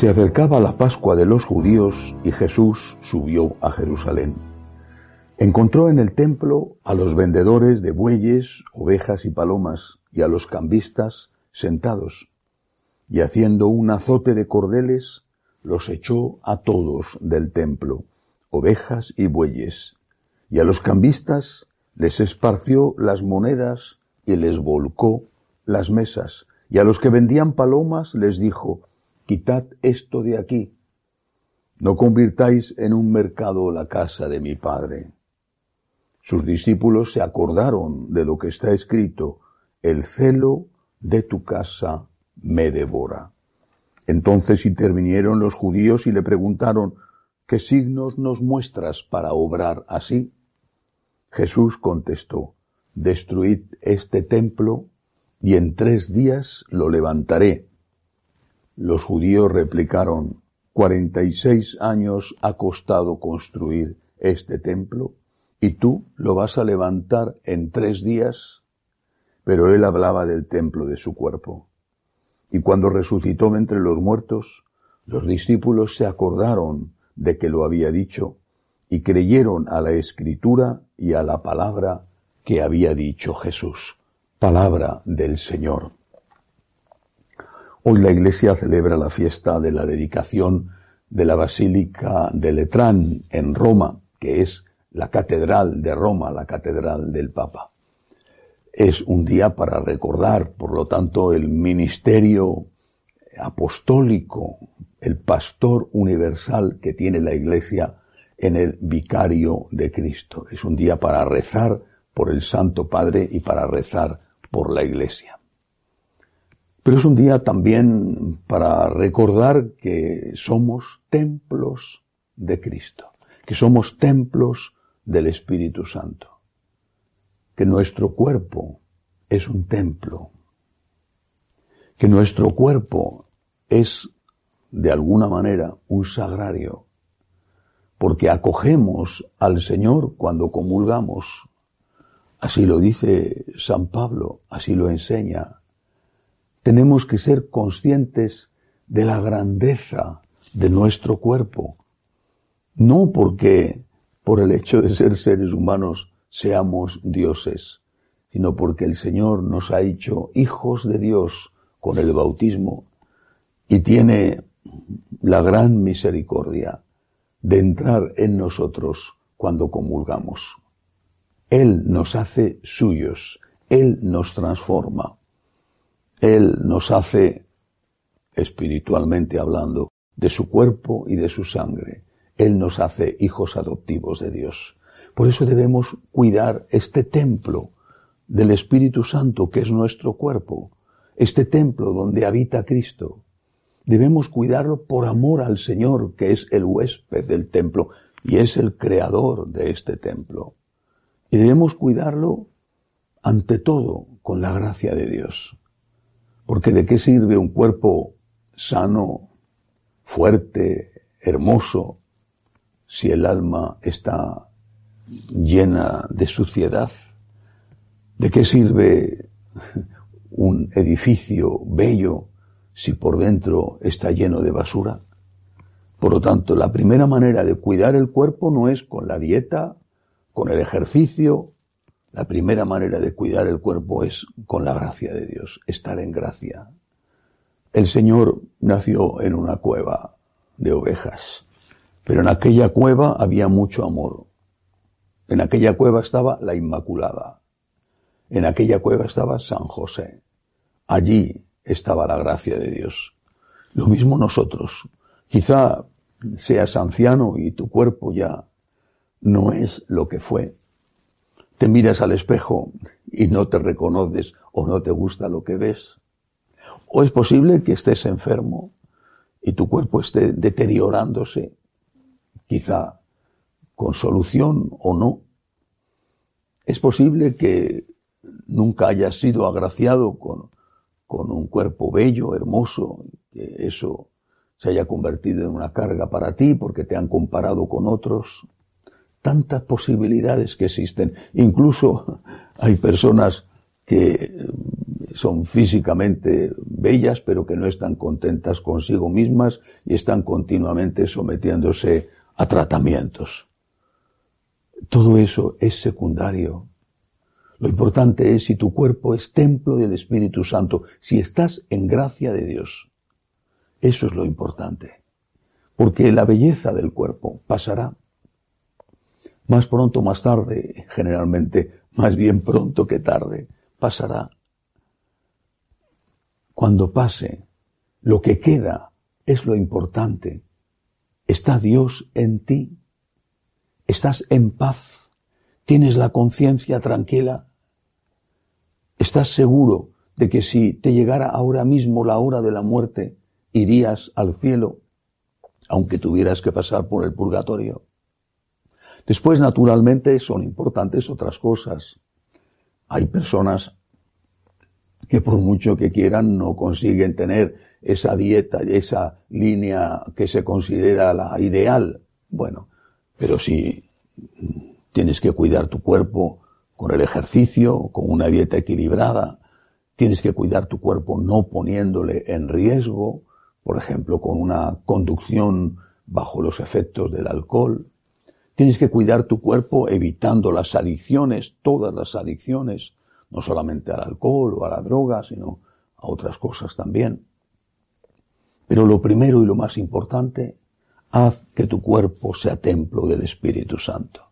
Se acercaba la Pascua de los judíos y Jesús subió a Jerusalén. Encontró en el templo a los vendedores de bueyes, ovejas y palomas y a los cambistas sentados, y haciendo un azote de cordeles, los echó a todos del templo, ovejas y bueyes, y a los cambistas les esparció las monedas y les volcó las mesas, y a los que vendían palomas les dijo, quitad esto de aquí. No convirtáis en un mercado la casa de mi Padre. Sus discípulos se acordaron de lo que está escrito, el celo de tu casa me devora. Entonces intervinieron los judíos y le preguntaron, ¿qué signos nos muestras para obrar así? Jesús contestó, destruid este templo y en tres días lo levantaré. Los judíos replicaron, cuarenta y seis años ha costado construir este templo, y tú lo vas a levantar en tres días. Pero él hablaba del templo de su cuerpo. Y cuando resucitó entre los muertos, los discípulos se acordaron de que lo había dicho, y creyeron a la escritura y a la palabra que había dicho Jesús. Palabra del Señor. Hoy la Iglesia celebra la fiesta de la dedicación de la Basílica de Letrán en Roma, que es la catedral de Roma, la catedral del Papa. Es un día para recordar, por lo tanto, el ministerio apostólico, el pastor universal que tiene la Iglesia en el vicario de Cristo. Es un día para rezar por el Santo Padre y para rezar por la Iglesia. Pero es un día también para recordar que somos templos de Cristo, que somos templos del Espíritu Santo, que nuestro cuerpo es un templo, que nuestro cuerpo es de alguna manera un sagrario, porque acogemos al Señor cuando comulgamos. Así lo dice San Pablo, así lo enseña tenemos que ser conscientes de la grandeza de nuestro cuerpo. No porque por el hecho de ser seres humanos seamos dioses, sino porque el Señor nos ha hecho hijos de Dios con el bautismo y tiene la gran misericordia de entrar en nosotros cuando comulgamos. Él nos hace suyos, Él nos transforma. Él nos hace, espiritualmente hablando, de su cuerpo y de su sangre. Él nos hace hijos adoptivos de Dios. Por eso debemos cuidar este templo del Espíritu Santo que es nuestro cuerpo, este templo donde habita Cristo. Debemos cuidarlo por amor al Señor que es el huésped del templo y es el creador de este templo. Y debemos cuidarlo ante todo con la gracia de Dios. Porque de qué sirve un cuerpo sano, fuerte, hermoso, si el alma está llena de suciedad? ¿De qué sirve un edificio bello si por dentro está lleno de basura? Por lo tanto, la primera manera de cuidar el cuerpo no es con la dieta, con el ejercicio, la primera manera de cuidar el cuerpo es con la gracia de Dios, estar en gracia. El Señor nació en una cueva de ovejas, pero en aquella cueva había mucho amor. En aquella cueva estaba la Inmaculada. En aquella cueva estaba San José. Allí estaba la gracia de Dios. Lo mismo nosotros. Quizá seas anciano y tu cuerpo ya no es lo que fue. Te miras al espejo y no te reconoces o no te gusta lo que ves. O es posible que estés enfermo y tu cuerpo esté deteriorándose, quizá con solución o no. Es posible que nunca hayas sido agraciado con, con un cuerpo bello, hermoso, que eso se haya convertido en una carga para ti porque te han comparado con otros. Tantas posibilidades que existen. Incluso hay personas que son físicamente bellas, pero que no están contentas consigo mismas y están continuamente sometiéndose a tratamientos. Todo eso es secundario. Lo importante es si tu cuerpo es templo del Espíritu Santo, si estás en gracia de Dios. Eso es lo importante. Porque la belleza del cuerpo pasará. Más pronto, más tarde, generalmente, más bien pronto que tarde, pasará. Cuando pase, lo que queda es lo importante. Está Dios en ti. Estás en paz. Tienes la conciencia tranquila. Estás seguro de que si te llegara ahora mismo la hora de la muerte, irías al cielo, aunque tuvieras que pasar por el purgatorio. Después, naturalmente, son importantes otras cosas. Hay personas que por mucho que quieran no consiguen tener esa dieta, esa línea que se considera la ideal. Bueno, pero si tienes que cuidar tu cuerpo con el ejercicio, con una dieta equilibrada, tienes que cuidar tu cuerpo no poniéndole en riesgo, por ejemplo, con una conducción bajo los efectos del alcohol. Tienes que cuidar tu cuerpo evitando las adicciones, todas las adicciones, no solamente al alcohol o a la droga, sino a otras cosas también. Pero lo primero y lo más importante, haz que tu cuerpo sea templo del Espíritu Santo.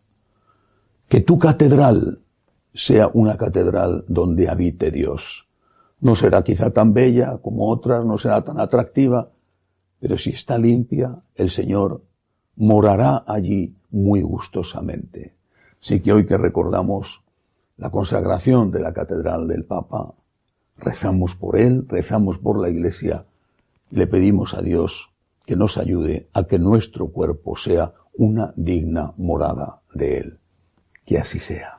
Que tu catedral sea una catedral donde habite Dios. No será quizá tan bella como otras, no será tan atractiva, pero si está limpia, el Señor morará allí muy gustosamente. Así que hoy que recordamos la consagración de la Catedral del Papa, rezamos por él, rezamos por la Iglesia, le pedimos a Dios que nos ayude a que nuestro cuerpo sea una digna morada de él. Que así sea.